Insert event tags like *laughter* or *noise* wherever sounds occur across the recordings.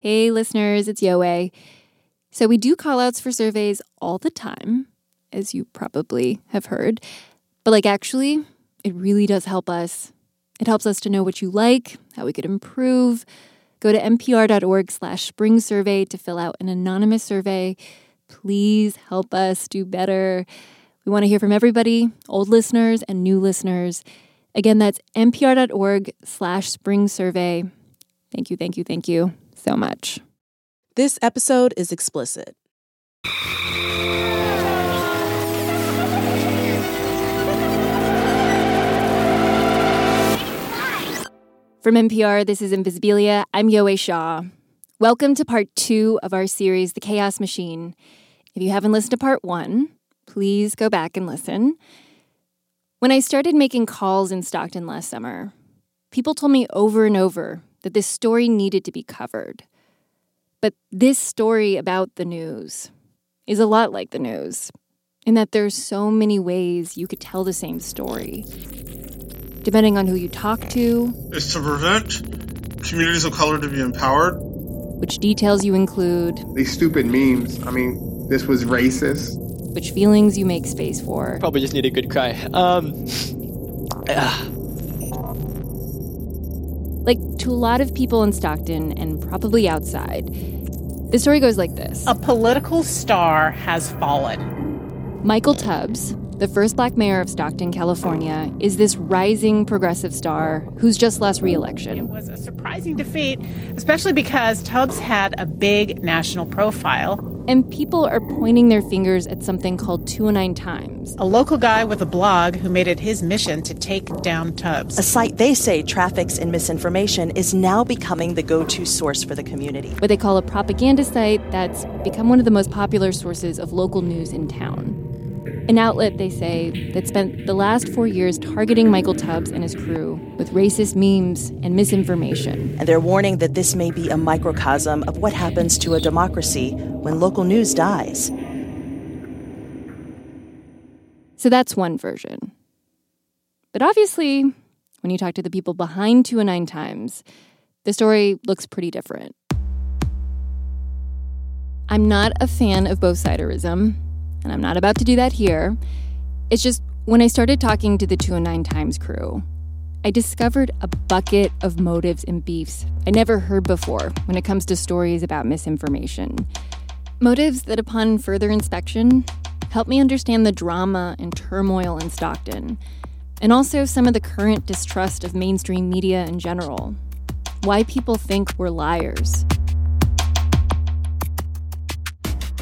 Hey, listeners, it's Yowei. So, we do call outs for surveys all the time, as you probably have heard. But, like, actually, it really does help us. It helps us to know what you like, how we could improve. Go to npr.org slash spring survey to fill out an anonymous survey. Please help us do better. We want to hear from everybody, old listeners and new listeners. Again, that's npr.org slash spring survey. Thank you, thank you, thank you so much. This episode is explicit. From NPR, this is Invisibilia. I'm Yowei Shaw. Welcome to part two of our series, The Chaos Machine. If you haven't listened to part one, please go back and listen. When I started making calls in Stockton last summer, people told me over and over that this story needed to be covered. But this story about the news is a lot like the news, in that there's so many ways you could tell the same story. Depending on who you talk to, is to prevent communities of color to be empowered. Which details you include. These stupid memes. I mean, this was racist. Which feelings you make space for. Probably just need a good cry. Um. *sighs* Uh. Like, to a lot of people in Stockton and probably outside, the story goes like this A political star has fallen. Michael Tubbs, the first black mayor of Stockton, California, is this rising progressive star who's just lost re-election. It was a surprising defeat, especially because Tubbs had a big national profile. And people are pointing their fingers at something called 209 Times. A local guy with a blog who made it his mission to take down Tubbs. A site they say traffics in misinformation is now becoming the go to source for the community. What they call a propaganda site that's become one of the most popular sources of local news in town. An outlet, they say, that spent the last four years targeting Michael Tubbs and his crew with racist memes and misinformation. And they're warning that this may be a microcosm of what happens to a democracy when local news dies. So that's one version. But obviously, when you talk to the people behind 209 Times, the story looks pretty different. I'm not a fan of both siderism, and I'm not about to do that here. It's just when I started talking to the 209 Times crew, I discovered a bucket of motives and beefs I never heard before when it comes to stories about misinformation. Motives that, upon further inspection, help me understand the drama and turmoil in Stockton, and also some of the current distrust of mainstream media in general. Why people think we're liars.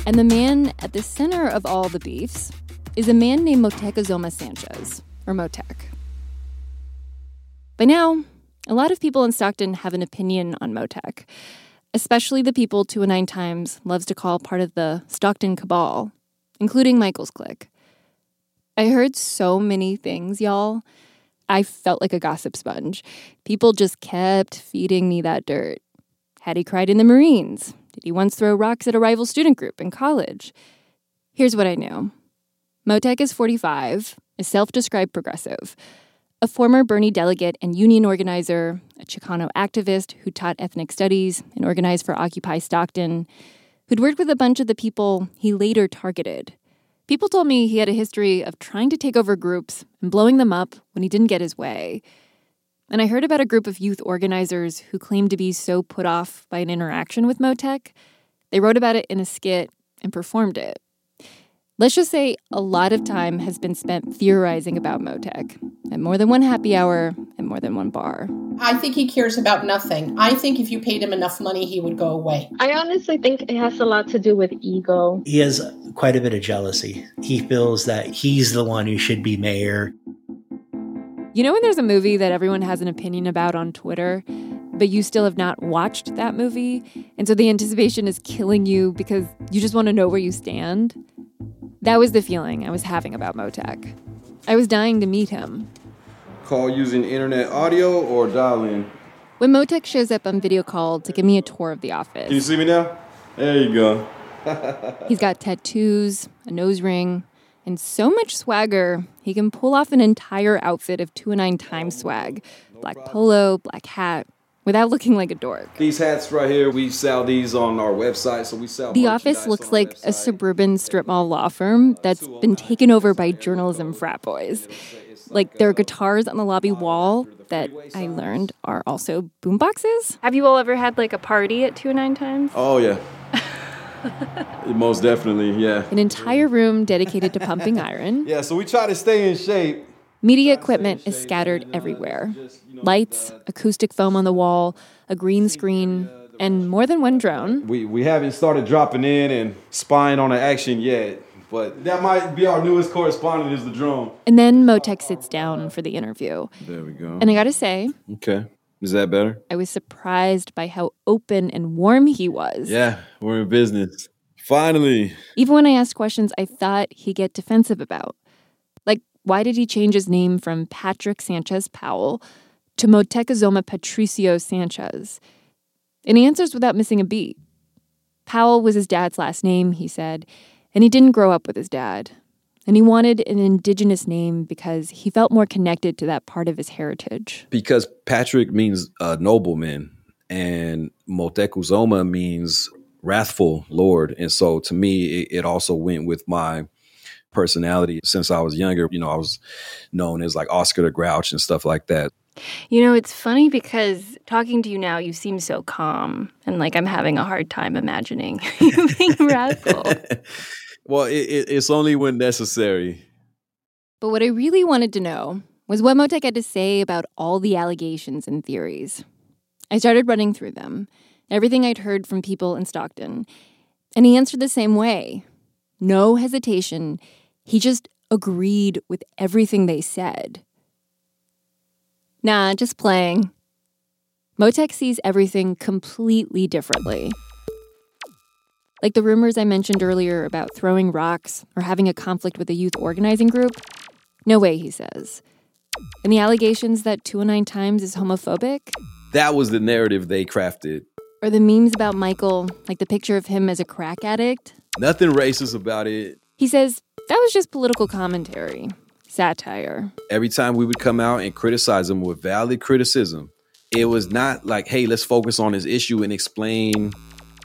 And the man at the center of all the beefs is a man named Moctezuma Sanchez, or Motec. By now, a lot of people in Stockton have an opinion on Motec, especially the people 209 Times loves to call part of the Stockton cabal, including Michael's clique. I heard so many things, y'all. I felt like a gossip sponge. People just kept feeding me that dirt. Had he cried in the Marines? Did he once throw rocks at a rival student group in college? Here's what I knew Motec is 45, a self described progressive, a former Bernie delegate and union organizer, a Chicano activist who taught ethnic studies and organized for Occupy Stockton, who'd worked with a bunch of the people he later targeted. People told me he had a history of trying to take over groups and blowing them up when he didn't get his way. And I heard about a group of youth organizers who claimed to be so put off by an interaction with Motec, they wrote about it in a skit and performed it. Let's just say a lot of time has been spent theorizing about Motec at more than one happy hour and more than one bar. I think he cares about nothing. I think if you paid him enough money, he would go away. I honestly think it has a lot to do with ego. He has quite a bit of jealousy. He feels that he's the one who should be mayor. You know when there's a movie that everyone has an opinion about on Twitter, but you still have not watched that movie, and so the anticipation is killing you because you just want to know where you stand? That was the feeling I was having about Motec. I was dying to meet him. Call using internet audio or dial in? When Motec shows up on video call to give me a tour of the office. Can you see me now? There you go. He's got tattoos, a nose ring, and so much swagger, he can pull off an entire outfit of 209 Times swag black polo, black hat, without looking like a dork. These hats right here, we sell these on our website. So we sell The office looks like a suburban strip mall law firm uh, that's been taken over by uh, journalism frat boys. Like uh, there are guitars on the lobby wall that I learned are also boomboxes. Have you all ever had like a party at two and nine times? Oh yeah. *laughs* Most definitely, yeah. An entire room dedicated to pumping *laughs* iron. Yeah, so we try to stay in shape. Media equipment is scattered uh, everywhere lights, uh, acoustic foam on the wall, a green screen, and more than one drone. We, we haven't started dropping in and spying on the action yet, but that might be our newest correspondent is the drone. And then Motec sits down for the interview. There we go. And I gotta say, Okay. Is that better? I was surprised by how open and warm he was. Yeah, we're in business. Finally. Even when I asked questions I thought he'd get defensive about. Like, why did he change his name from Patrick Sanchez Powell to Motecuzoma Patricio Sanchez? And he answers without missing a beat. Powell was his dad's last name, he said, and he didn't grow up with his dad. And he wanted an indigenous name because he felt more connected to that part of his heritage. Because Patrick means uh, nobleman, and Motecuzoma means wrathful Lord. And so to me, it, it also went with my personality since I was younger. You know, I was known as like Oscar the Grouch and stuff like that. You know, it's funny because talking to you now, you seem so calm, and like I'm having a hard time imagining *laughs* you being *laughs* wrathful. *laughs* well, it, it, it's only when necessary. But what I really wanted to know was what Motec had to say about all the allegations and theories. I started running through them, everything I'd heard from people in Stockton, and he answered the same way no hesitation. He just agreed with everything they said. Nah, just playing. Motec sees everything completely differently. Like the rumors I mentioned earlier about throwing rocks or having a conflict with a youth organizing group. No way, he says. And the allegations that 209 Times is homophobic? That was the narrative they crafted. Or the memes about Michael, like the picture of him as a crack addict? Nothing racist about it. He says that was just political commentary, satire. Every time we would come out and criticize him with valid criticism, it was not like, hey, let's focus on his issue and explain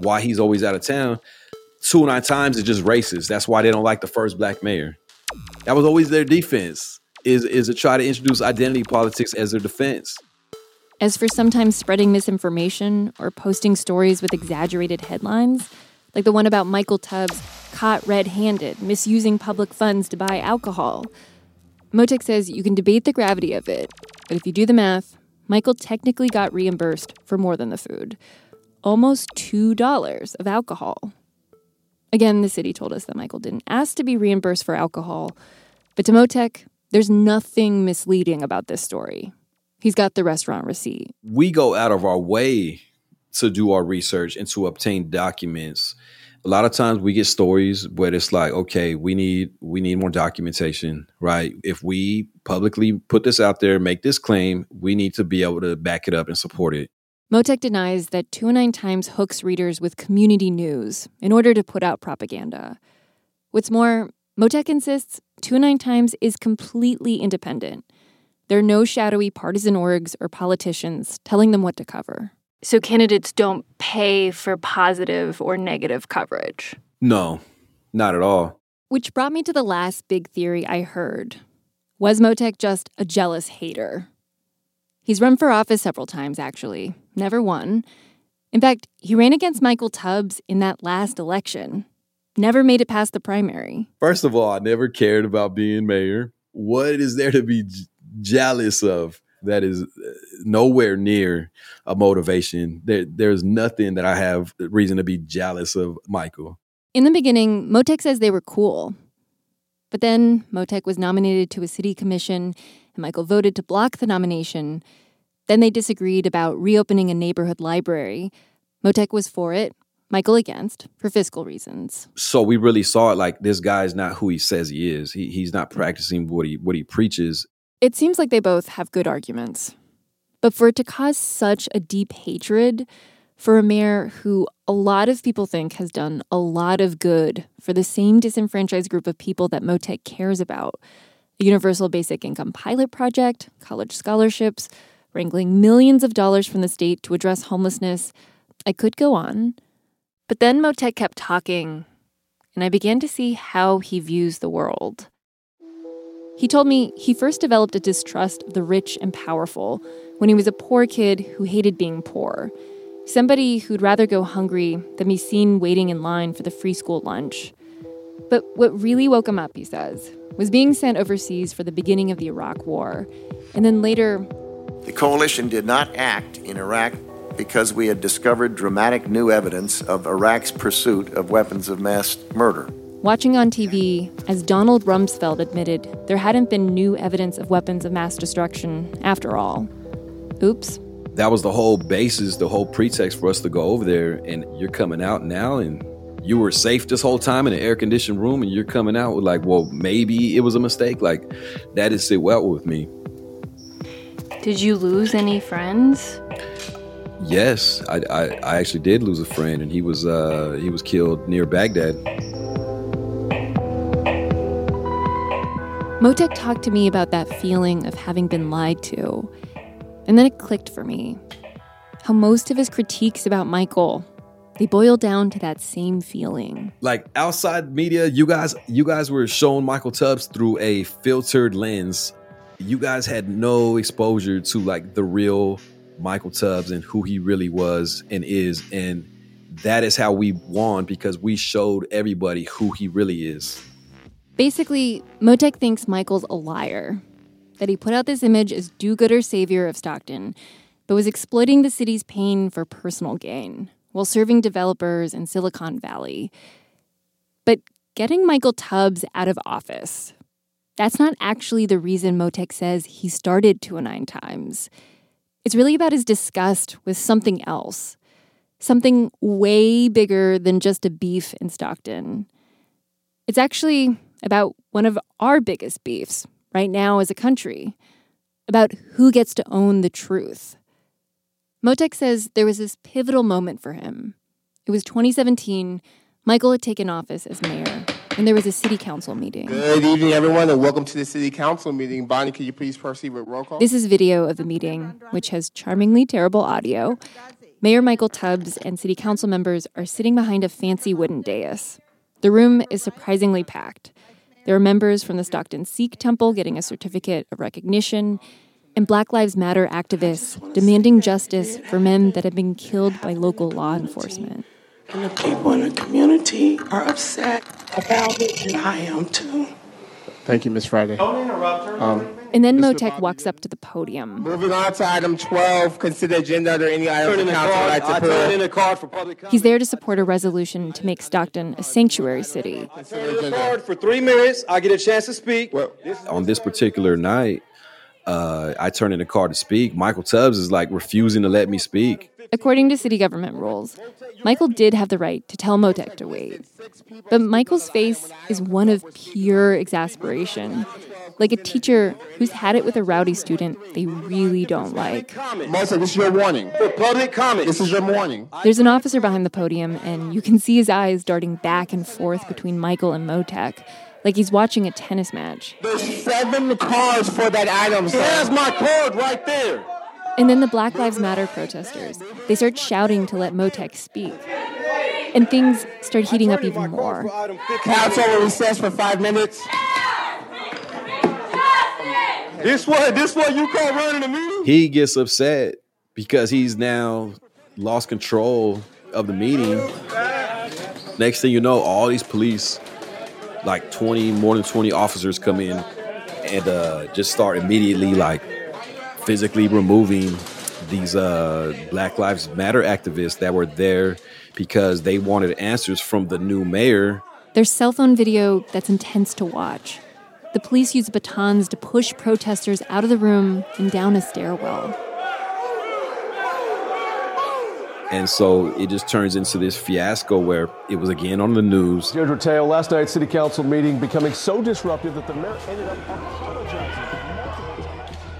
why he's always out of town. Two nine times is just racist. That's why they don't like the first black mayor. That was always their defense. Is is to try to introduce identity politics as their defense. As for sometimes spreading misinformation or posting stories with exaggerated headlines, like the one about Michael Tubbs caught red handed misusing public funds to buy alcohol. Motec says you can debate the gravity of it, but if you do the math, Michael technically got reimbursed for more than the food almost $2 of alcohol. Again, the city told us that Michael didn't ask to be reimbursed for alcohol, but to Motec, there's nothing misleading about this story. He's got the restaurant receipt. We go out of our way to do our research and to obtain documents. A lot of times we get stories where it's like, okay, we need we need more documentation, right? If we publicly put this out there, make this claim, we need to be able to back it up and support it. Motec denies that 209 Times hooks readers with community news in order to put out propaganda. What's more, Motec insists 209 Times is completely independent. There are no shadowy partisan orgs or politicians telling them what to cover. So candidates don't pay for positive or negative coverage. No, not at all. Which brought me to the last big theory I heard. Was Motec just a jealous hater? He's run for office several times, actually, never won. In fact, he ran against Michael Tubbs in that last election, never made it past the primary. First of all, I never cared about being mayor. What is there to be j- jealous of? That is uh, nowhere near a motivation. There, there's nothing that I have reason to be jealous of Michael. In the beginning, Motec says they were cool. But then Motec was nominated to a city commission, and Michael voted to block the nomination. Then they disagreed about reopening a neighborhood library. Motec was for it, Michael against, for fiscal reasons. So we really saw it like this guy's not who he says he is. He, he's not practicing what he what he preaches. It seems like they both have good arguments. But for it to cause such a deep hatred for a mayor who a lot of people think has done a lot of good for the same disenfranchised group of people that Motec cares about universal basic income pilot project, college scholarships, wrangling millions of dollars from the state to address homelessness. I could go on. But then Motec kept talking, and I began to see how he views the world. He told me he first developed a distrust of the rich and powerful when he was a poor kid who hated being poor. Somebody who'd rather go hungry than be seen waiting in line for the free school lunch. But what really woke him up, he says, was being sent overseas for the beginning of the Iraq War. And then later, the coalition did not act in Iraq because we had discovered dramatic new evidence of Iraq's pursuit of weapons of mass murder. Watching on TV, as Donald Rumsfeld admitted, there hadn't been new evidence of weapons of mass destruction after all. Oops. That was the whole basis, the whole pretext for us to go over there. And you're coming out now and you were safe this whole time in an air conditioned room and you're coming out with like, well, maybe it was a mistake. Like that didn't sit well with me. Did you lose any friends? Yes, I, I, I actually did lose a friend, and he was uh, he was killed near Baghdad. Motec talked to me about that feeling of having been lied to, and then it clicked for me. How most of his critiques about Michael they boil down to that same feeling. Like outside media, you guys you guys were shown Michael Tubbs through a filtered lens. You guys had no exposure to like the real Michael Tubbs and who he really was and is. And that is how we won because we showed everybody who he really is. Basically, Motec thinks Michael's a liar, that he put out this image as do gooder savior of Stockton, but was exploiting the city's pain for personal gain while serving developers in Silicon Valley. But getting Michael Tubbs out of office, that's not actually the reason Motec says he started 209 Times. It's really about his disgust with something else, something way bigger than just a beef in Stockton. It's actually about one of our biggest beefs right now as a country, about who gets to own the truth. Motec says there was this pivotal moment for him. It was 2017. Michael had taken office as mayor, and there was a city council meeting. Good evening, everyone, and welcome to the city council meeting. Bonnie, can you please proceed with roll call? This is video of the meeting, which has charmingly terrible audio. Mayor Michael Tubbs and city council members are sitting behind a fancy wooden dais. The room is surprisingly packed. There are members from the Stockton Sikh Temple getting a certificate of recognition, and Black Lives Matter activists demanding justice for men that have been killed by local law enforcement. And the people in the community are upset about it, and I am too. Thank you, Ms. Friday. Don't interrupt her. Um, and then Motec walks up to the podium. Moving on to item 12, consider agenda. Are there any items the council would like to put? in a card for public comment. He's there to support a resolution to make Stockton a sanctuary city. card for three minutes. I get a chance to speak. On this particular night, uh, I turn in the car to speak. Michael Tubbs is like refusing to let me speak. According to city government rules, Michael did have the right to tell Motec to wait. But Michael's face is one of pure exasperation, like a teacher who's had it with a rowdy student they really don't like. Melissa, this is your warning. For public comment. This is your warning. There's an officer behind the podium, and you can see his eyes darting back and forth between Michael and Motec, like he's watching a tennis match. There's seven cards for that item. sir. There's my card right there. And then the Black Lives Matter protesters, they start shouting to let Motec speak. And things start heating up even more. Council will recess for five minutes. This what this what you call running a meeting? He gets upset because he's now lost control of the meeting. Next thing you know, all these police, like 20, more than 20 officers come in and uh, just start immediately like physically removing these uh, Black Lives Matter activists that were there because they wanted answers from the new mayor. There's cell phone video that's intense to watch. The police use batons to push protesters out of the room and down a stairwell. And so it just turns into this fiasco where it was again on the news. Deirdre Teo, last night's city council meeting becoming so disruptive that the mayor ended up apologizing.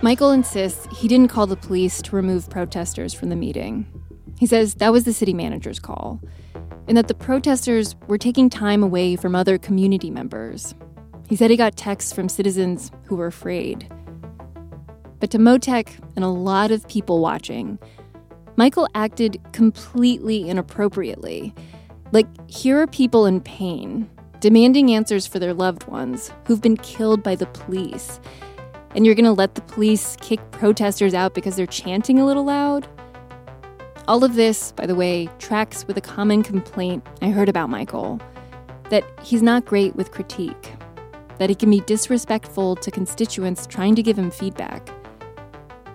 Michael insists he didn't call the police to remove protesters from the meeting. He says that was the city manager's call, and that the protesters were taking time away from other community members. He said he got texts from citizens who were afraid. But to Motec and a lot of people watching, Michael acted completely inappropriately. Like, here are people in pain, demanding answers for their loved ones who've been killed by the police. And you're gonna let the police kick protesters out because they're chanting a little loud? All of this, by the way, tracks with a common complaint I heard about Michael that he's not great with critique, that he can be disrespectful to constituents trying to give him feedback.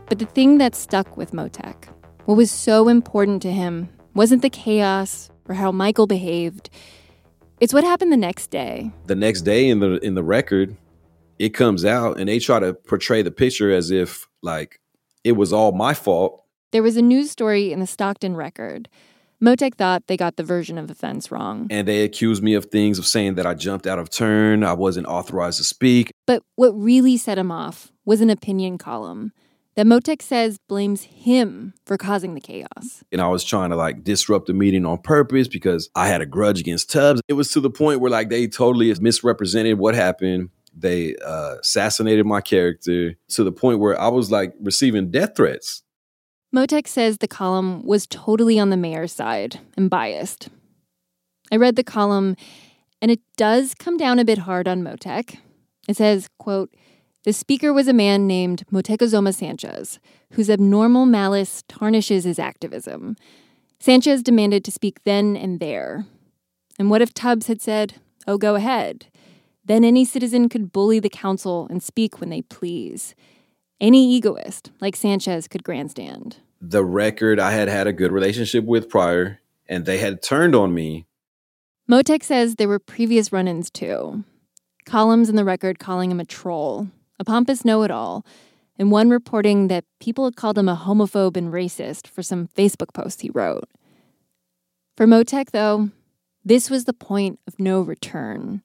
But the thing that stuck with Motec, what was so important to him, wasn't the chaos or how Michael behaved. It's what happened the next day. The next day in the in the record, it comes out and they try to portray the picture as if like it was all my fault. There was a news story in the Stockton record. Motec thought they got the version of events wrong. And they accused me of things of saying that I jumped out of turn, I wasn't authorized to speak. But what really set him off was an opinion column that Motec says blames him for causing the chaos. And I was trying to like disrupt the meeting on purpose because I had a grudge against Tubbs. It was to the point where like they totally misrepresented what happened. They uh, assassinated my character to the point where I was like receiving death threats. Motec says the column was totally on the mayor's side and biased. I read the column, and it does come down a bit hard on Motec. It says, quote, the speaker was a man named Motecuzoma Sanchez, whose abnormal malice tarnishes his activism. Sanchez demanded to speak then and there. And what if Tubbs had said, oh, go ahead? Then any citizen could bully the council and speak when they please. Any egoist, like Sanchez, could grandstand. The record I had had a good relationship with prior, and they had turned on me. Motec says there were previous run ins too. Columns in the record calling him a troll, a pompous know it all, and one reporting that people had called him a homophobe and racist for some Facebook posts he wrote. For Motec, though, this was the point of no return.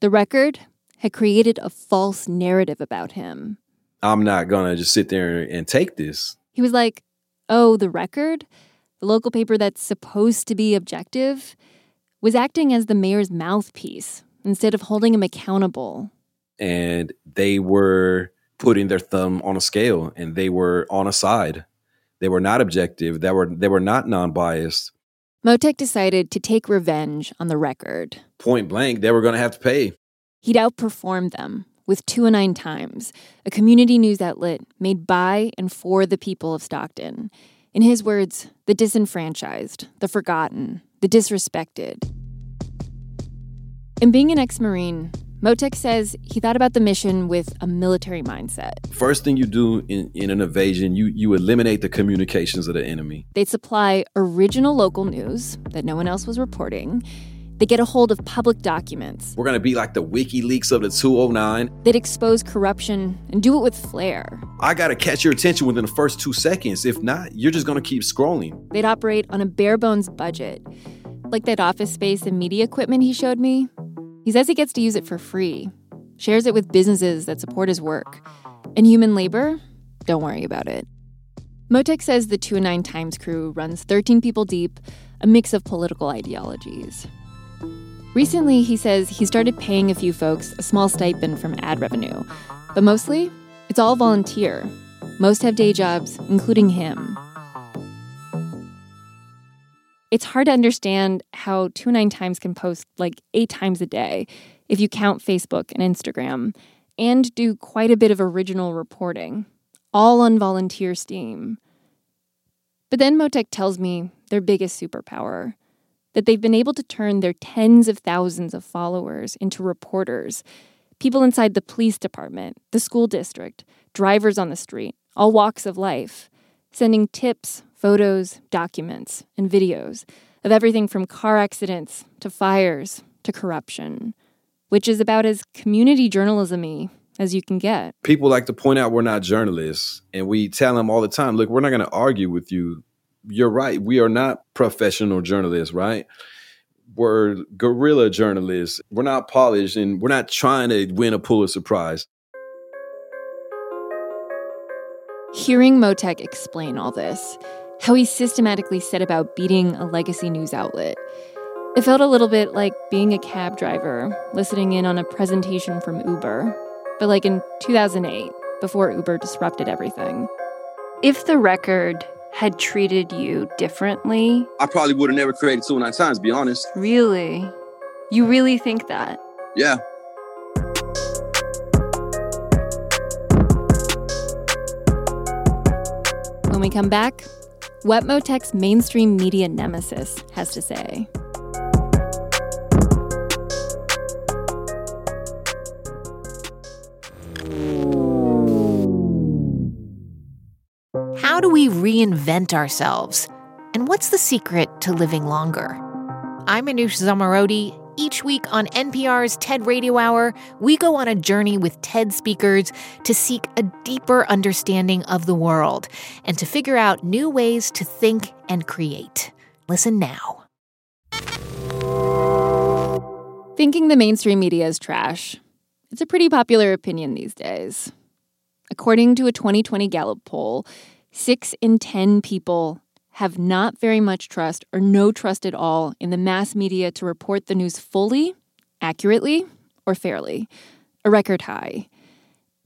The record had created a false narrative about him. I'm not gonna just sit there and take this. He was like, oh, the record, the local paper that's supposed to be objective, was acting as the mayor's mouthpiece instead of holding him accountable and they were putting their thumb on a scale and they were on a side. They were not objective. They were they were not non-biased. Motec decided to take revenge on the record. Point blank, they were going to have to pay. He'd outperformed them with Two and Nine Times, a community news outlet made by and for the people of Stockton. In his words, the disenfranchised, the forgotten, the disrespected. And being an ex Marine, Motec says he thought about the mission with a military mindset. First thing you do in, in an invasion, you, you eliminate the communications of the enemy. They'd supply original local news that no one else was reporting. They get a hold of public documents. We're going to be like the WikiLeaks of the 209. They'd expose corruption and do it with flair. I got to catch your attention within the first two seconds. If not, you're just going to keep scrolling. They'd operate on a bare bones budget. Like that office space and media equipment he showed me, he says he gets to use it for free, shares it with businesses that support his work. And human labor? Don't worry about it. Motec says the 2 9 Times crew runs 13 people deep, a mix of political ideologies. Recently, he says he started paying a few folks a small stipend from ad revenue, but mostly, it's all volunteer. Most have day jobs, including him. It's hard to understand how 2 9 Times can post like eight times a day if you count Facebook and Instagram, and do quite a bit of original reporting, all on volunteer steam. But then Motec tells me their biggest superpower that they've been able to turn their tens of thousands of followers into reporters, people inside the police department, the school district, drivers on the street, all walks of life, sending tips, photos, documents, and videos of everything from car accidents to fires to corruption, which is about as community journalism y as you can get. People like to point out we're not journalists, and we tell them all the time look, we're not going to argue with you. You're right. We are not professional journalists, right? We're guerrilla journalists. We're not polished, and we're not trying to win a Pulitzer Prize. Hearing Motec explain all this, how he systematically set about beating a legacy news outlet, it felt a little bit like being a cab driver listening in on a presentation from Uber, but like in 2008, before Uber disrupted everything. If the record had treated you differently, I probably would have never created 209 times, be honest. Really? You really think that? Yeah. When we come back, what Motec's mainstream media nemesis has to say. How do we reinvent ourselves? And what's the secret to living longer? I'm Manoush Zomorodi. Each week on NPR's TED Radio Hour, we go on a journey with TED speakers to seek a deeper understanding of the world and to figure out new ways to think and create. Listen now. Thinking the mainstream media is trash. It's a pretty popular opinion these days. According to a 2020 Gallup poll, six in 10 people have not very much trust or no trust at all in the mass media to report the news fully, accurately, or fairly, a record high.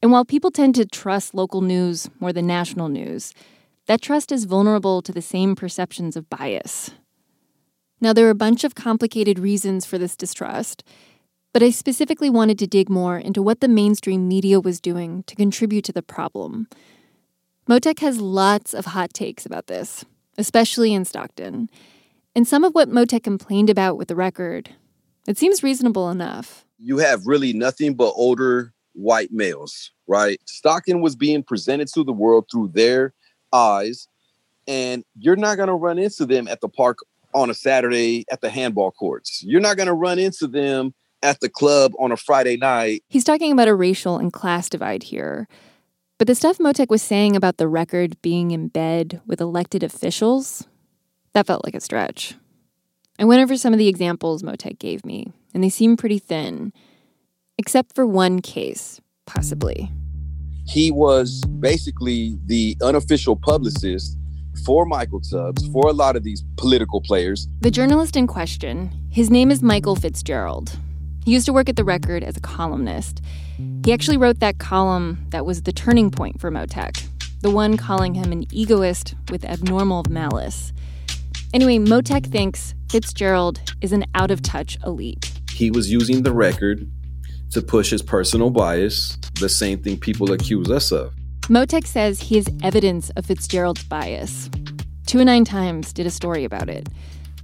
And while people tend to trust local news more than national news, that trust is vulnerable to the same perceptions of bias. Now, there are a bunch of complicated reasons for this distrust, but I specifically wanted to dig more into what the mainstream media was doing to contribute to the problem. Motec has lots of hot takes about this, especially in Stockton. And some of what Motec complained about with the record, it seems reasonable enough. You have really nothing but older white males, right? Stockton was being presented to the world through their eyes, and you're not going to run into them at the park on a Saturday at the handball courts. You're not going to run into them at the club on a Friday night. He's talking about a racial and class divide here. But the stuff Motec was saying about the record being in bed with elected officials, that felt like a stretch. I went over some of the examples Motec gave me, and they seem pretty thin, except for one case, possibly. He was basically the unofficial publicist for Michael Tubbs, for a lot of these political players. The journalist in question, his name is Michael Fitzgerald. He used to work at The Record as a columnist. He actually wrote that column that was the turning point for Motec, the one calling him an egoist with abnormal malice. Anyway, Motec thinks Fitzgerald is an out of touch elite. He was using the record to push his personal bias, the same thing people accuse us of. Motec says he has evidence of Fitzgerald's bias. Two and Nine Times did a story about it,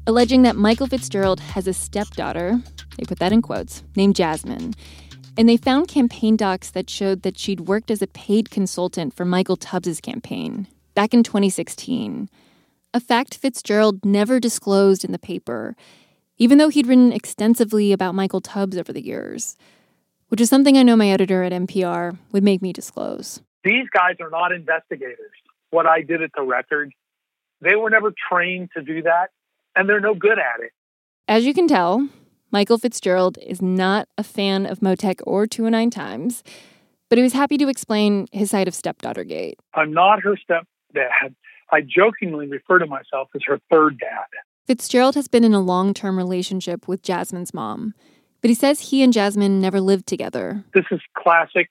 alleging that Michael Fitzgerald has a stepdaughter, they put that in quotes, named Jasmine. And they found campaign docs that showed that she'd worked as a paid consultant for Michael Tubbs's campaign back in 2016. A fact Fitzgerald never disclosed in the paper, even though he'd written extensively about Michael Tubbs over the years, which is something I know my editor at NPR would make me disclose. These guys are not investigators. What I did at the record, they were never trained to do that, and they're no good at it. As you can tell, Michael Fitzgerald is not a fan of Motec or 209 Times, but he was happy to explain his side of Stepdaughter Gate. I'm not her stepdad. I jokingly refer to myself as her third dad. Fitzgerald has been in a long term relationship with Jasmine's mom, but he says he and Jasmine never lived together. This is classic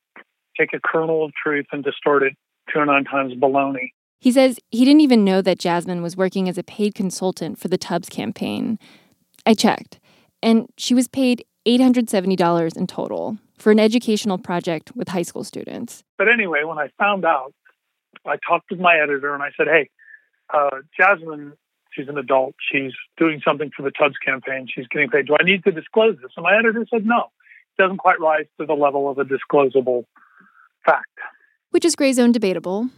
take a kernel of truth and distort it 209 times baloney. He says he didn't even know that Jasmine was working as a paid consultant for the Tubbs campaign. I checked, and she was paid $870 in total for an educational project with high school students. But anyway, when I found out, I talked with my editor and I said, hey, uh, Jasmine, she's an adult. She's doing something for the Tubbs campaign. She's getting paid. Do I need to disclose this? And my editor said, no. It doesn't quite rise to the level of a disclosable fact. Which is gray zone debatable.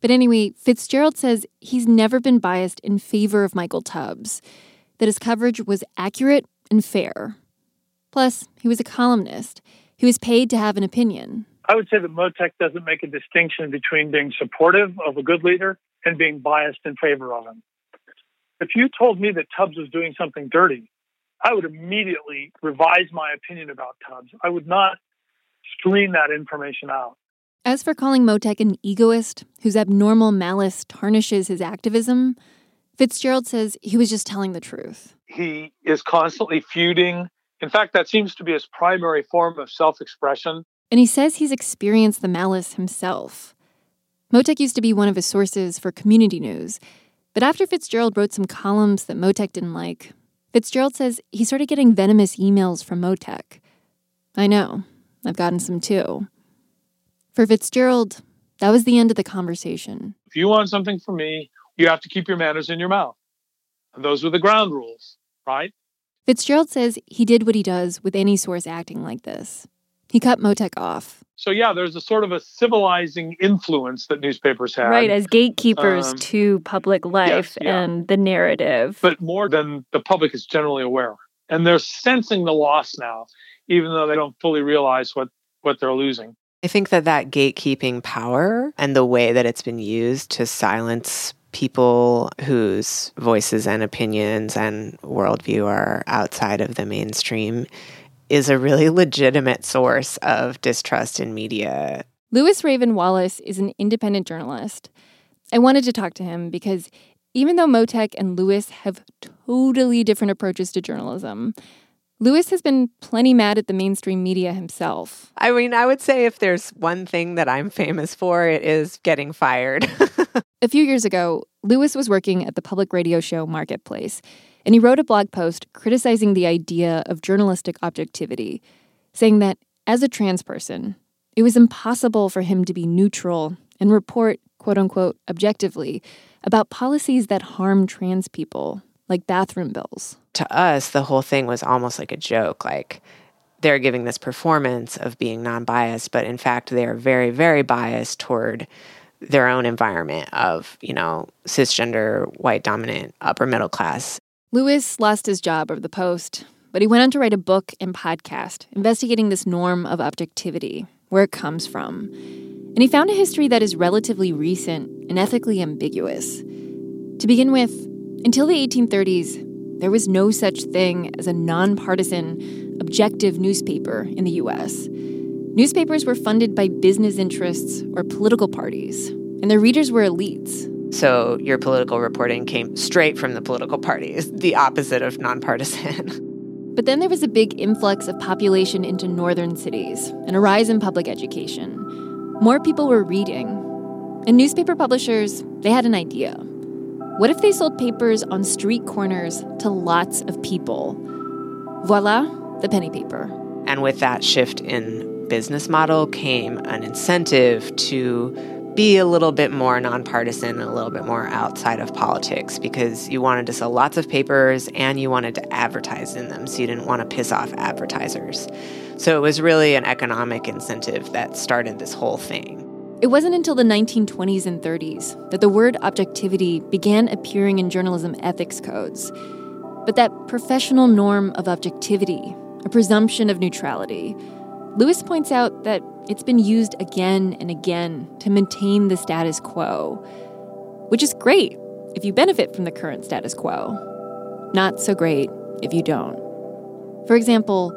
But anyway, Fitzgerald says he's never been biased in favor of Michael Tubbs, that his coverage was accurate and fair. Plus, he was a columnist. He was paid to have an opinion. I would say that Motec doesn't make a distinction between being supportive of a good leader and being biased in favor of him. If you told me that Tubbs was doing something dirty, I would immediately revise my opinion about Tubbs. I would not screen that information out. As for calling Motec an egoist whose abnormal malice tarnishes his activism, Fitzgerald says he was just telling the truth. He is constantly feuding. In fact, that seems to be his primary form of self expression. And he says he's experienced the malice himself. Motec used to be one of his sources for community news, but after Fitzgerald wrote some columns that Motec didn't like, Fitzgerald says he started getting venomous emails from Motec. I know, I've gotten some too. For Fitzgerald, that was the end of the conversation. If you want something from me, you have to keep your manners in your mouth. And those were the ground rules, right? Fitzgerald says he did what he does with any source acting like this. He cut Motec off. So yeah, there's a sort of a civilizing influence that newspapers have. Right, as gatekeepers um, to public life yes, yeah. and the narrative. But more than the public is generally aware. And they're sensing the loss now, even though they don't fully realize what, what they're losing. I think that that gatekeeping power and the way that it's been used to silence people whose voices and opinions and worldview are outside of the mainstream is a really *laughs* legitimate source of distrust in media. Lewis Raven Wallace is an independent journalist. I wanted to talk to him because even though Motec and Lewis have totally different approaches to journalism, Lewis has been plenty mad at the mainstream media himself. I mean, I would say if there's one thing that I'm famous for, it is getting fired. *laughs* *laughs* a few years ago, Lewis was working at the public radio show Marketplace, and he wrote a blog post criticizing the idea of journalistic objectivity, saying that as a trans person, it was impossible for him to be neutral and report, quote unquote, objectively about policies that harm trans people, like bathroom bills. To us, the whole thing was almost like a joke. Like, they're giving this performance of being non biased, but in fact, they're very, very biased toward their own environment of, you know, cisgender, white dominant, upper middle class Lewis lost his job over the Post, but he went on to write a book and podcast investigating this norm of objectivity, where it comes from. And he found a history that is relatively recent and ethically ambiguous. To begin with, until the 1830s, there was no such thing as a nonpartisan, objective newspaper in the US. Newspapers were funded by business interests or political parties, and their readers were elites, so your political reporting came straight from the political parties, *laughs* the opposite of nonpartisan. *laughs* But then there was a big influx of population into northern cities and a rise in public education. More people were reading. And newspaper publishers, they had an idea. What if they sold papers on street corners to lots of people? Voila, the penny paper. And with that shift in business model came an incentive to be a little bit more nonpartisan and a little bit more outside of politics because you wanted to sell lots of papers and you wanted to advertise in them. So you didn't want to piss off advertisers. So it was really an economic incentive that started this whole thing. It wasn't until the 1920s and 30s that the word objectivity began appearing in journalism ethics codes. But that professional norm of objectivity, a presumption of neutrality, Lewis points out that it's been used again and again to maintain the status quo, which is great if you benefit from the current status quo. Not so great if you don't. For example,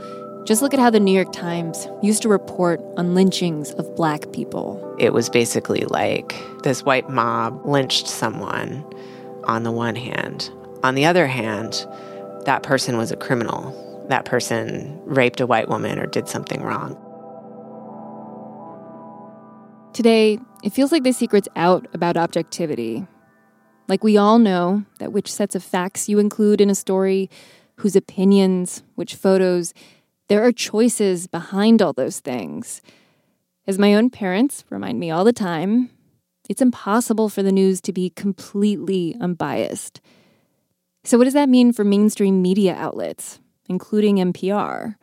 just look at how the New York Times used to report on lynchings of black people. It was basically like this white mob lynched someone on the one hand. On the other hand, that person was a criminal that person raped a white woman or did something wrong. Today, it feels like the secret's out about objectivity. Like we all know that which sets of facts you include in a story, whose opinions, which photos, there are choices behind all those things. As my own parents remind me all the time, it's impossible for the news to be completely unbiased. So, what does that mean for mainstream media outlets? Including NPR?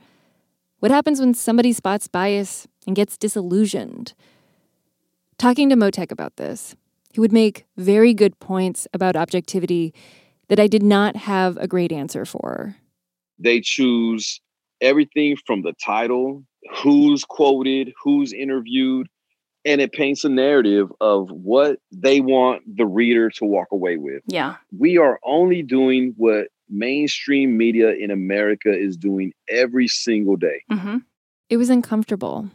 What happens when somebody spots bias and gets disillusioned? Talking to Motec about this, he would make very good points about objectivity that I did not have a great answer for. They choose everything from the title, who's quoted, who's interviewed, and it paints a narrative of what they want the reader to walk away with. Yeah. We are only doing what mainstream media in America is doing every single day. Mm-hmm. It was uncomfortable.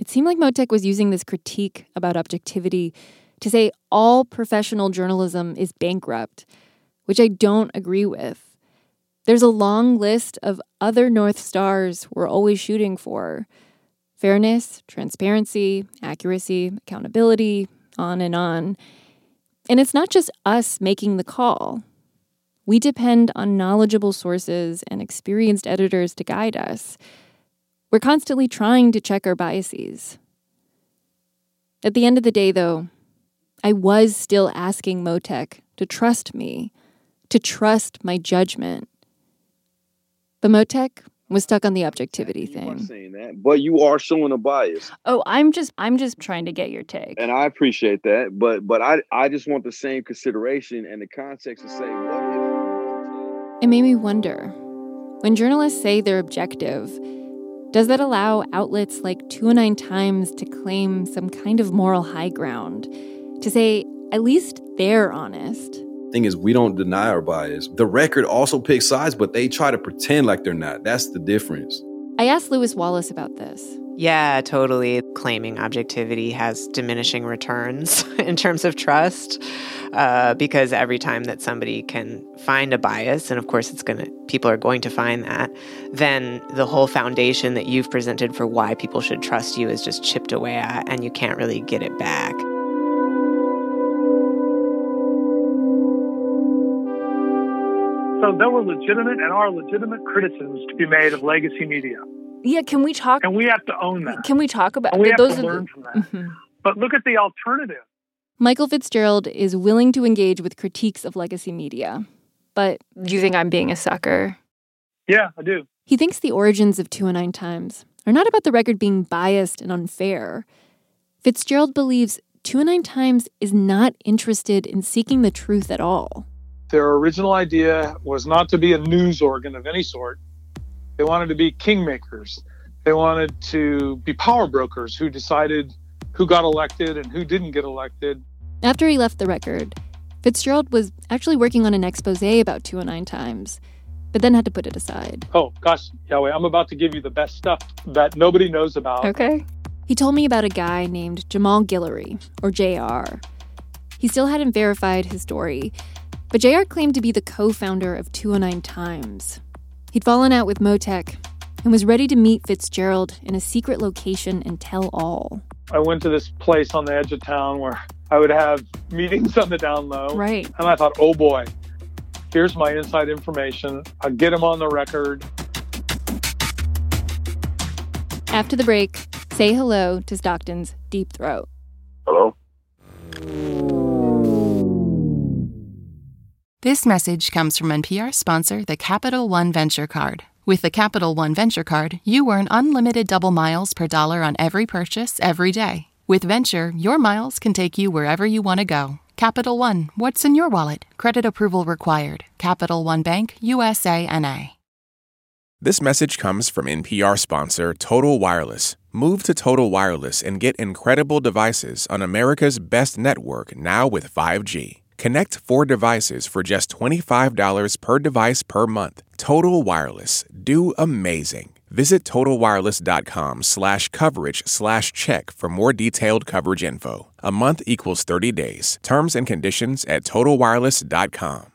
It seemed like Motec was using this critique about objectivity to say all professional journalism is bankrupt, which I don't agree with. There's a long list of other North Stars we're always shooting for. fairness, transparency, accuracy, accountability, on and on. And it's not just us making the call. We depend on knowledgeable sources and experienced editors to guide us. We're constantly trying to check our biases. At the end of the day, though, I was still asking Motec to trust me, to trust my judgment. But Motec was stuck on the objectivity thing. saying that, but you are showing a bias, Oh, I'm just I'm just trying to get your take. and I appreciate that. But but I I just want the same consideration and the context to say what if It made me wonder when journalists say they're objective, does that allow outlets like 209 Times to claim some kind of moral high ground? To say, at least they're honest? Thing is, we don't deny our bias. The record also picks sides, but they try to pretend like they're not. That's the difference. I asked Lewis Wallace about this. Yeah, totally. Claiming objectivity has diminishing returns *laughs* in terms of trust, uh, because every time that somebody can find a bias, and of course, it's gonna people are going to find that, then the whole foundation that you've presented for why people should trust you is just chipped away at, and you can't really get it back. So there were legitimate and are legitimate criticisms to be made of legacy media, Yeah, can we talk? and we have to own that. Can we talk about And we have those to are the- learn from that. Mhm. But look at the alternative. Michael Fitzgerald is willing to engage with critiques of legacy media, but Do you think I'm being a sucker? Yeah, I do. he thinks the origins of Two and Nine Times are not about the record being biased and unfair. Fitzgerald believes Two and Nine Times is not interested in seeking the truth at all. Their original idea was not to be a news organ of any sort. They wanted to be kingmakers. They wanted to be power brokers who decided who got elected and who didn't get elected. After he left the record, Fitzgerald was actually working on an expose about 209 Times, but then had to put it aside. Oh, gosh, Yowei, I'm about to give you the best stuff that nobody knows about. Okay. He told me about a guy named Jamal Guillory, or JR. He still hadn't verified his story, but JR claimed to be the co founder of 209 Times. He'd fallen out with Motec and was ready to meet Fitzgerald in a secret location and tell all. I went to this place on the edge of town where I would have meetings *laughs* on the down low. Right. And I thought, oh boy, here's my inside information. I'll get him on the record. After the break, say hello to Stockton's Deep Throat. Hello? This message comes from NPR sponsor, the Capital One Venture Card. With the Capital One Venture Card, you earn unlimited double miles per dollar on every purchase every day. With Venture, your miles can take you wherever you want to go. Capital One, what's in your wallet? Credit approval required. Capital One Bank, USA NA. This message comes from NPR sponsor Total Wireless. Move to Total Wireless and get incredible devices on America's best network now with 5G. Connect four devices for just $25 per device per month. Total Wireless. Do amazing. Visit totalwireless.com slash coverage slash check for more detailed coverage info. A month equals 30 days. Terms and conditions at totalwireless.com.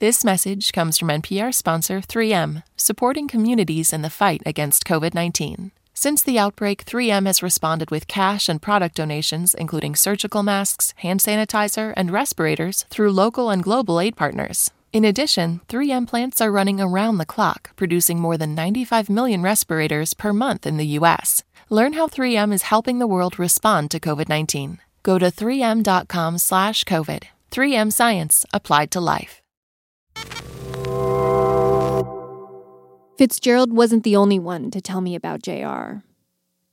This message comes from NPR sponsor 3M, supporting communities in the fight against COVID 19. Since the outbreak, 3M has responded with cash and product donations, including surgical masks, hand sanitizer, and respirators, through local and global aid partners. In addition, 3M plants are running around the clock, producing more than 95 million respirators per month in the U.S. Learn how 3M is helping the world respond to COVID 19. Go to 3m.com slash COVID. 3M Science applied to life. Fitzgerald wasn't the only one to tell me about JR.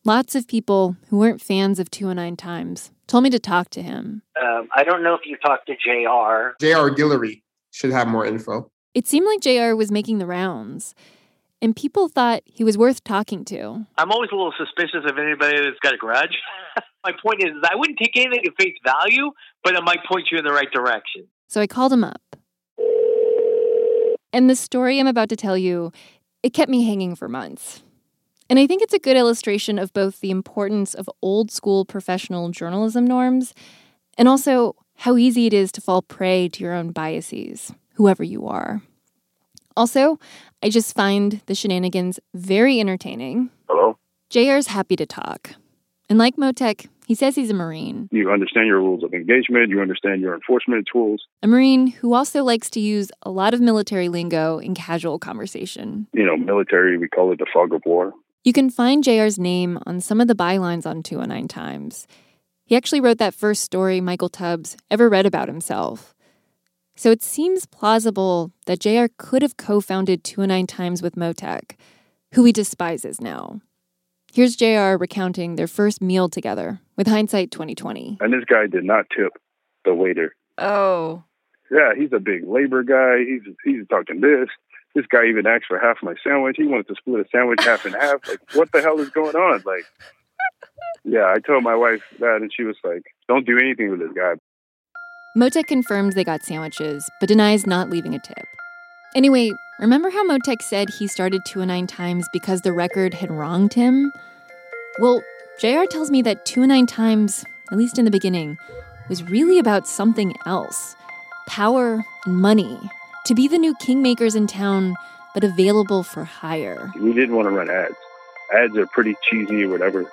Lots of people who weren't fans of 209 Times told me to talk to him. Um, I don't know if you talked to JR. JR Guillory should have more info. It seemed like JR was making the rounds, and people thought he was worth talking to. I'm always a little suspicious of anybody that's got a grudge. *laughs* My point is, I wouldn't take anything at face value, but it might point you in the right direction. So I called him up. And the story I'm about to tell you, it kept me hanging for months. And I think it's a good illustration of both the importance of old school professional journalism norms and also how easy it is to fall prey to your own biases, whoever you are. Also, I just find the shenanigans very entertaining. Hello? JR's happy to talk. And like Motec, he says he's a Marine. You understand your rules of engagement, you understand your enforcement tools. A Marine who also likes to use a lot of military lingo in casual conversation. You know, military, we call it the fog of war. You can find JR's name on some of the bylines on 209 Times. He actually wrote that first story Michael Tubbs ever read about himself. So it seems plausible that JR could have co founded 209 Times with Motec, who he despises now. Here's JR recounting their first meal together with hindsight 2020. And this guy did not tip the waiter. Oh. Yeah, he's a big labor guy. He's he's talking this. This guy even asked for half my sandwich. He wanted to split a sandwich half and half. Like, what the hell is going on? Like, yeah, I told my wife that, and she was like, "Don't do anything with this guy." Motec confirms they got sandwiches, but denies not leaving a tip. Anyway, remember how Motec said he started 209 Times because the record had wronged him? Well, JR tells me that 209 Times, at least in the beginning, was really about something else power and money. To be the new kingmakers in town, but available for hire. We didn't want to run ads. Ads are pretty cheesy or whatever.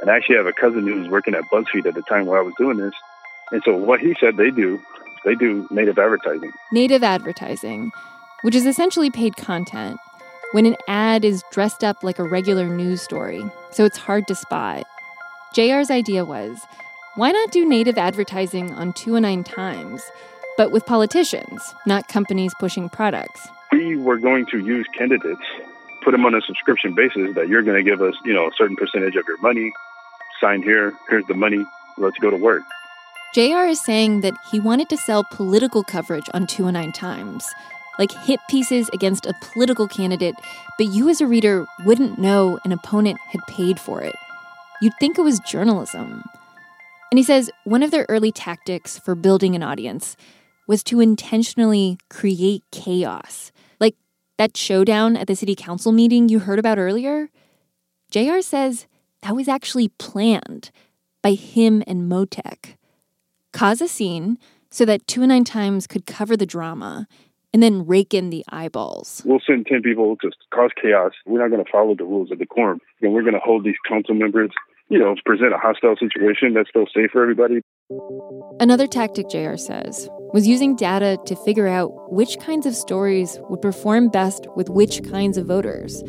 And I actually have a cousin who was working at BuzzFeed at the time where I was doing this. And so what he said they do, they do native advertising. Native advertising, which is essentially paid content when an ad is dressed up like a regular news story, so it's hard to spot. JR's idea was why not do native advertising on 209 Times, but with politicians, not companies pushing products? We were going to use candidates, put them on a subscription basis that you're going to give us, you know, a certain percentage of your money, sign here, here's the money, let's go to work. JR is saying that he wanted to sell political coverage on 209 Times, like hit pieces against a political candidate, but you as a reader wouldn't know an opponent had paid for it. You'd think it was journalism. And he says one of their early tactics for building an audience was to intentionally create chaos. Like that showdown at the city council meeting you heard about earlier. JR says that was actually planned by him and Motec. Cause a scene so that 209 Times could cover the drama and then rake in the eyeballs. We'll send 10 people to cause chaos. We're not going to follow the rules of decorum. And we're going to hold these council members, you know, present a hostile situation that's still safe for everybody. Another tactic, JR says, was using data to figure out which kinds of stories would perform best with which kinds of voters,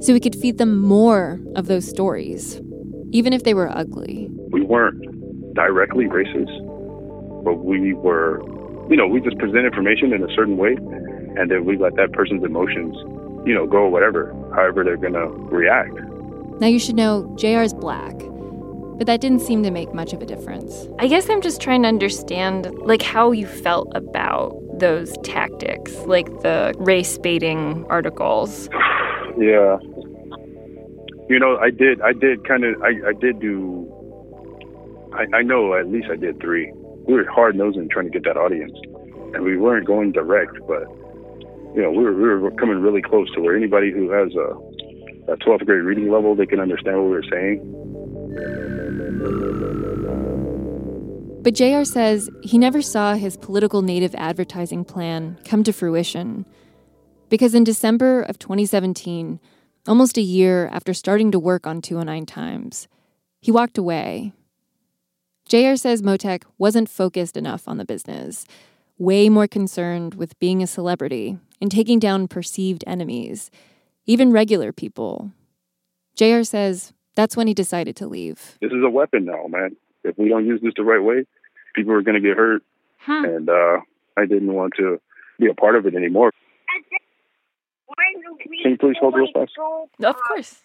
so we could feed them more of those stories, even if they were ugly. We weren't directly racist, but we were you know, we just present information in a certain way, and then we let that person's emotions, you know, go whatever, however they're gonna react. Now you should know JR's black, but that didn't seem to make much of a difference. I guess I'm just trying to understand, like, how you felt about those tactics, like the race baiting articles. *sighs* yeah, you know, I did, I did kind of, I, I did do. I, I know at least I did three we were hard nosing trying to get that audience, and we weren't going direct, but you know we were we were coming really close to where anybody who has a, a 12th grade reading level they can understand what we were saying. But JR says he never saw his political native advertising plan come to fruition. Because in December of 2017, almost a year after starting to work on 209 Times, he walked away JR says Motec wasn't focused enough on the business, way more concerned with being a celebrity and taking down perceived enemies, even regular people. JR says that's when he decided to leave. This is a weapon now, man. If we don't use this the right way, people are going to get hurt. Huh. And uh, I didn't want to be a part of it anymore. Can you please hold real fast? Of course.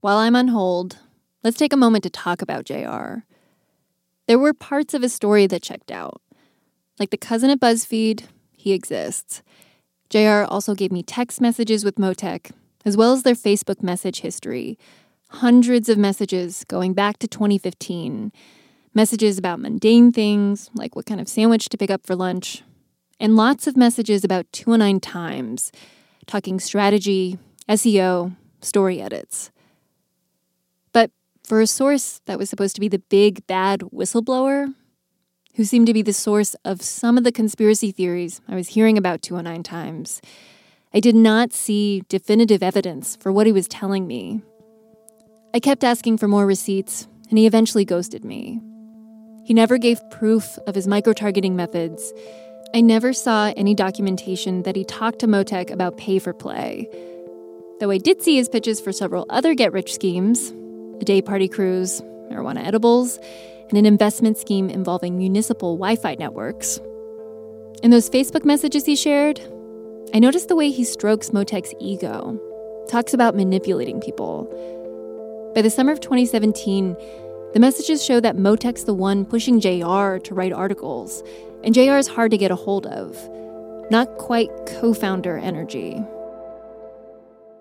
While I'm on hold, let's take a moment to talk about JR. There were parts of his story that checked out. Like the cousin at BuzzFeed, he exists. JR also gave me text messages with Motec, as well as their Facebook message history. Hundreds of messages going back to 2015. Messages about mundane things, like what kind of sandwich to pick up for lunch. And lots of messages about 209 Times, talking strategy, SEO, story edits. For a source that was supposed to be the big bad whistleblower, who seemed to be the source of some of the conspiracy theories I was hearing about 209 Times, I did not see definitive evidence for what he was telling me. I kept asking for more receipts, and he eventually ghosted me. He never gave proof of his micro targeting methods. I never saw any documentation that he talked to Motec about pay for play. Though I did see his pitches for several other get rich schemes a day party cruise, marijuana edibles, and an investment scheme involving municipal Wi Fi networks. In those Facebook messages he shared, I noticed the way he strokes Motec's ego, talks about manipulating people. By the summer of 2017, the messages show that Motec's the one pushing JR to write articles, and JR is hard to get a hold of. Not quite co founder energy.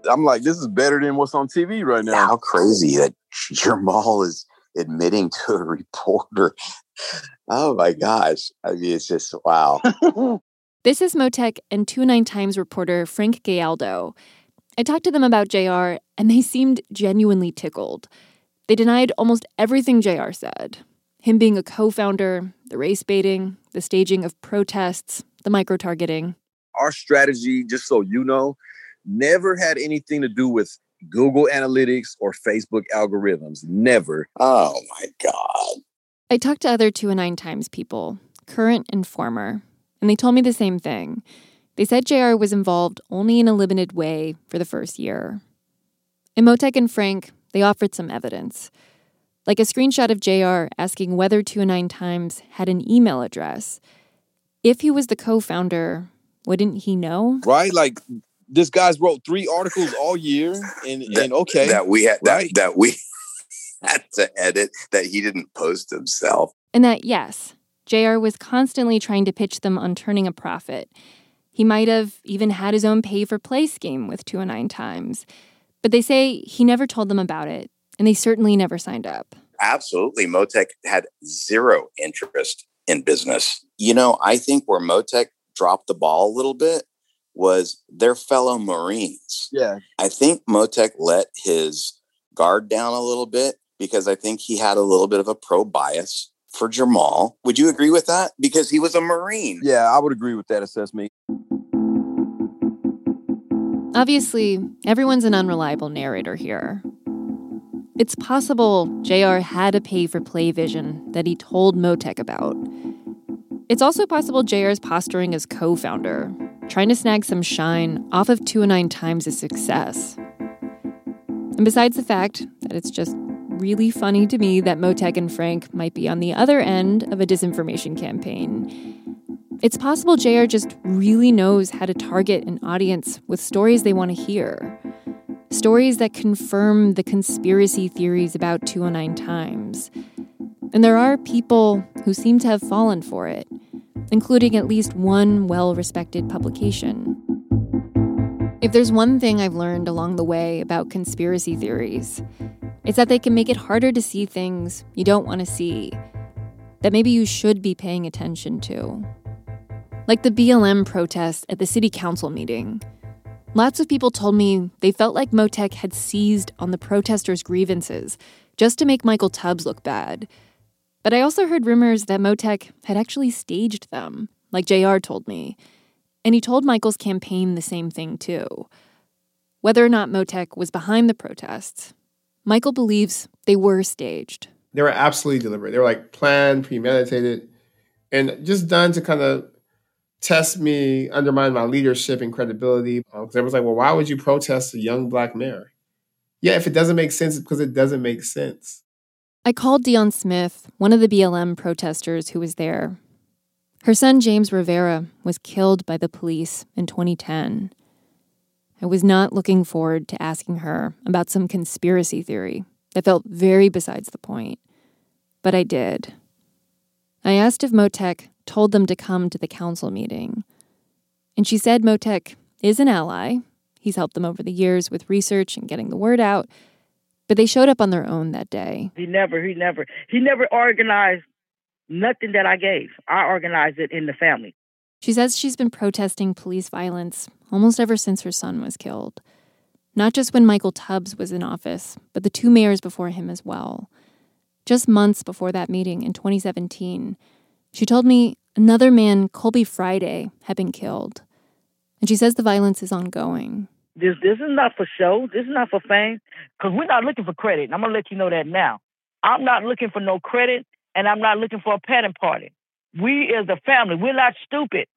I'm like, this is better than what's on TV right now. How crazy that *laughs* Jamal is admitting to a reporter. Oh my gosh. I mean, it's just wow. *laughs* this is Motec and 29 Times reporter Frank Gallardo. I talked to them about JR, and they seemed genuinely tickled. They denied almost everything JR said him being a co founder, the race baiting, the staging of protests, the micro targeting. Our strategy, just so you know, never had anything to do with Google Analytics or Facebook algorithms. Never. Oh my God. I talked to other 2 and 9 Times people, current and former, and they told me the same thing. They said JR was involved only in a limited way for the first year. In Motec and Frank, they offered some evidence, like a screenshot of JR asking whether 2 and 9 Times had an email address. If he was the co founder, wouldn't he know? Right? Like this guy's wrote three articles all year and, that, and okay that we had right? that, that we *laughs* had to edit that he didn't post himself. And that yes jr was constantly trying to pitch them on turning a profit. He might have even had his own pay for play scheme with 209 times. But they say he never told them about it and they certainly never signed up. Absolutely. Motec had zero interest in business. You know i think where motec dropped the ball a little bit was their fellow Marines. Yeah. I think Motec let his guard down a little bit because I think he had a little bit of a pro bias for Jamal. Would you agree with that? Because he was a Marine. Yeah, I would agree with that assessment. Obviously, everyone's an unreliable narrator here. It's possible JR had a pay for play vision that he told Motec about. It's also possible JR's posturing as co founder, trying to snag some shine off of 209 Times' a success. And besides the fact that it's just really funny to me that Motec and Frank might be on the other end of a disinformation campaign, it's possible JR just really knows how to target an audience with stories they want to hear. Stories that confirm the conspiracy theories about 209 Times. And there are people who seem to have fallen for it, including at least one well respected publication. If there's one thing I've learned along the way about conspiracy theories, it's that they can make it harder to see things you don't want to see, that maybe you should be paying attention to. Like the BLM protest at the city council meeting. Lots of people told me they felt like Motec had seized on the protesters' grievances just to make Michael Tubbs look bad. But I also heard rumors that Motec had actually staged them, like JR told me. And he told Michael's campaign the same thing, too. Whether or not Motec was behind the protests, Michael believes they were staged. They were absolutely deliberate. They were like planned, premeditated, and just done to kind of test me, undermine my leadership and credibility. Because uh, was like, well, why would you protest a young black mayor? Yeah, if it doesn't make sense, it's because it doesn't make sense. I called Dion Smith, one of the BLM protesters who was there. Her son, James Rivera, was killed by the police in 2010. I was not looking forward to asking her about some conspiracy theory that felt very besides the point, but I did. I asked if Motec told them to come to the council meeting, and she said Motec is an ally. He's helped them over the years with research and getting the word out, but they showed up on their own that day. He never, he never, he never organized nothing that I gave. I organized it in the family. She says she's been protesting police violence almost ever since her son was killed. Not just when Michael Tubbs was in office, but the two mayors before him as well. Just months before that meeting in 2017, she told me another man, Colby Friday, had been killed. And she says the violence is ongoing. This this is not for show. This is not for fame. Because we're not looking for credit. And I'm gonna let you know that now. I'm not looking for no credit, and I'm not looking for a pattern party. We as a family, we're not stupid.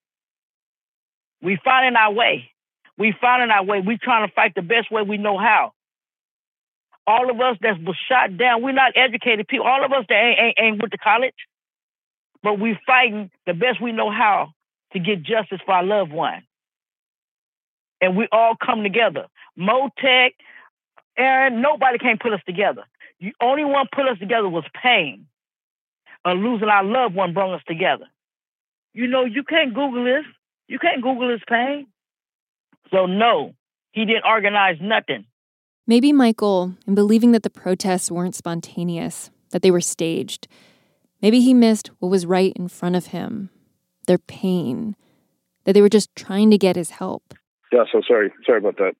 We finding our way. We finding our way. We trying to fight the best way we know how. All of us that was shot down, we're not educated people. All of us that ain't, ain't, ain't went to college, but we fighting the best we know how to get justice for our loved one. And we all come together. Motec, Aaron, nobody can put us together. The only one put us together was pain. Of losing our loved one brought us together. You know, you can't Google this. You can't Google this pain. So no, he didn't organize nothing. Maybe Michael, in believing that the protests weren't spontaneous, that they were staged, maybe he missed what was right in front of him their pain, that they were just trying to get his help. Yeah, so sorry. Sorry about that.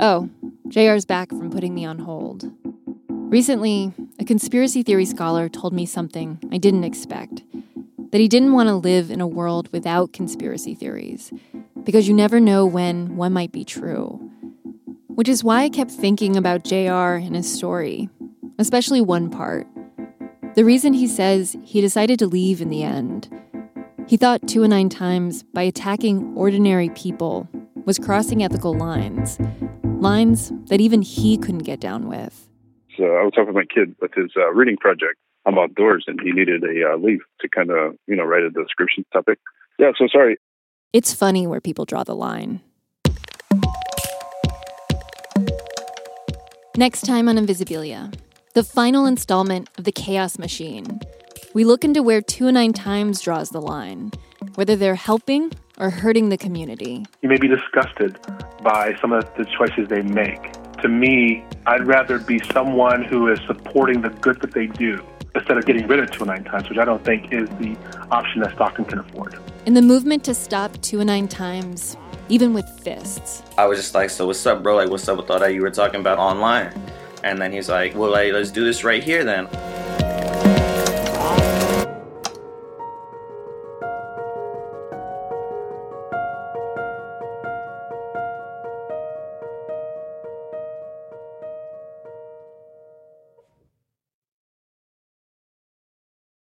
Oh, JR's back from putting me on hold. Recently, a conspiracy theory scholar told me something I didn't expect that he didn't want to live in a world without conspiracy theories, because you never know when one might be true. Which is why I kept thinking about JR and his story, especially one part. The reason he says he decided to leave in the end. He thought two and nine times by attacking ordinary people was crossing ethical lines, lines that even he couldn't get down with. So I was helping my kid with his uh, reading project. I'm outdoors, and he needed a uh, leave to kind of, you know, write a description topic. Yeah, so sorry. It's funny where people draw the line. Next time on Invisibilia, the final installment of The Chaos Machine. We look into where Two and Nine Times draws the line, whether they're helping or hurting the community. You may be disgusted by some of the choices they make. To me, I'd rather be someone who is supporting the good that they do instead of getting rid of two and nine times, which I don't think is the option that Stockton can afford. In the movement to stop two and nine times, even with fists. I was just like, so what's up, bro? Like, what's up with all that you were talking about online? And then he's like, well, like, let's do this right here then.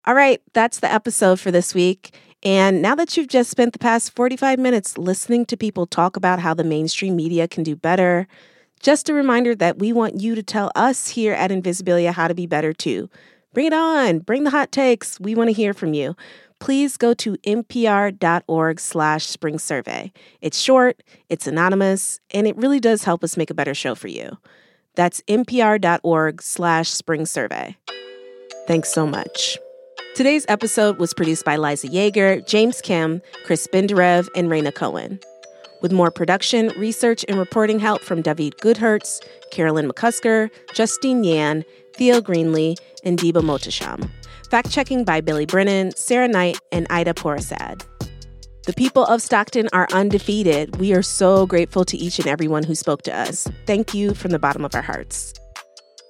All right, that's the episode for this week. And now that you've just spent the past 45 minutes listening to people talk about how the mainstream media can do better, just a reminder that we want you to tell us here at Invisibilia how to be better too. Bring it on. Bring the hot takes. We want to hear from you. Please go to npr.org slash spring survey. It's short, it's anonymous, and it really does help us make a better show for you. That's npr.org slash spring survey. Thanks so much. Today's episode was produced by Liza Yeager, James Kim, Chris Benderev, and Raina Cohen. With more production, research, and reporting help from David Goodhertz, Carolyn McCusker, Justine Yan, Theo Greenlee, and Deba Mohtasham. Fact checking by Billy Brennan, Sarah Knight, and Ayda Pourasad. The people of Stockton are undefeated. We are so grateful to each and everyone who spoke to us. Thank you from the bottom of our hearts.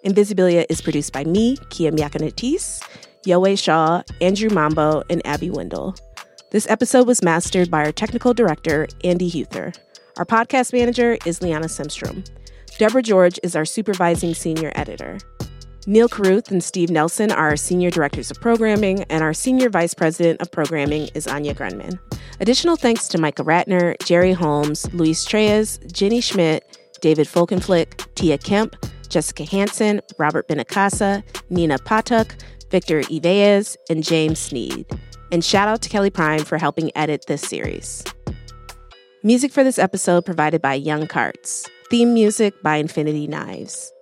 Invisibilia is produced by me, Kia Miakka Natisse, Yowei Shaw, Andrew Mambo, and Abby Wendle. This episode was mastered by our technical director, Andie Huether. Our podcast manager is Liana Simstrom. Deborah George is our supervising senior editor. Neil Carruth and Steve Nelson are our senior directors of programming, and our senior vice president of programming is Anya Grundmann. Additional thanks to Micah Ratner, Jerry Holmes, Luis Trelles, Jenny Schmidt, David Folkenflik, Tia Kemp, Jessica Hansen, Robert Benincasa, Nina Patuk, Victor Iveas, and James Sneed. And shout out to Kelly Prime for helping edit this series. Music for this episode provided by Young Carts. Theme music by Infinity Knives.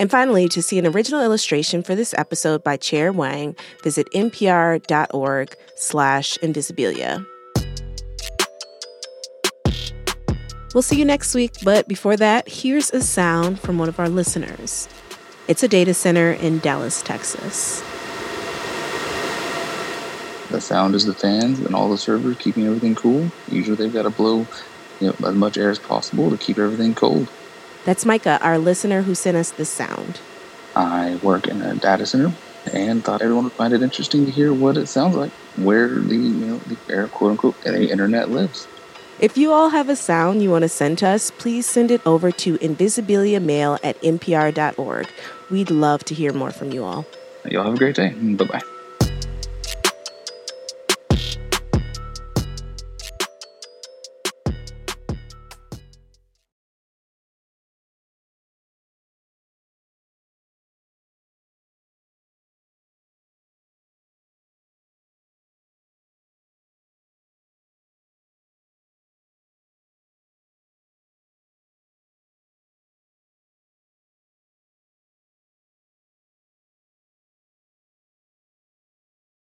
And finally, to see an original illustration for this episode by Chair Wang, visit npr.org slash invisibilia. We'll see you next week, but before that, here's a sound from one of our listeners. It's a data center in Dallas, Texas. The sound is the fans and all the servers keeping everything cool. Usually they've got to blow you know, as much air as possible to keep everything cold. That's Micah, our listener who sent us this sound. I work in a data center and thought everyone would find it interesting to hear what it sounds like, where the you know the air quote unquote the internet lives. If you all have a sound you want to send to us, please send it over to invisibiliamail at npr.org. We'd love to hear more from you all. Y'all have a great day. Bye bye.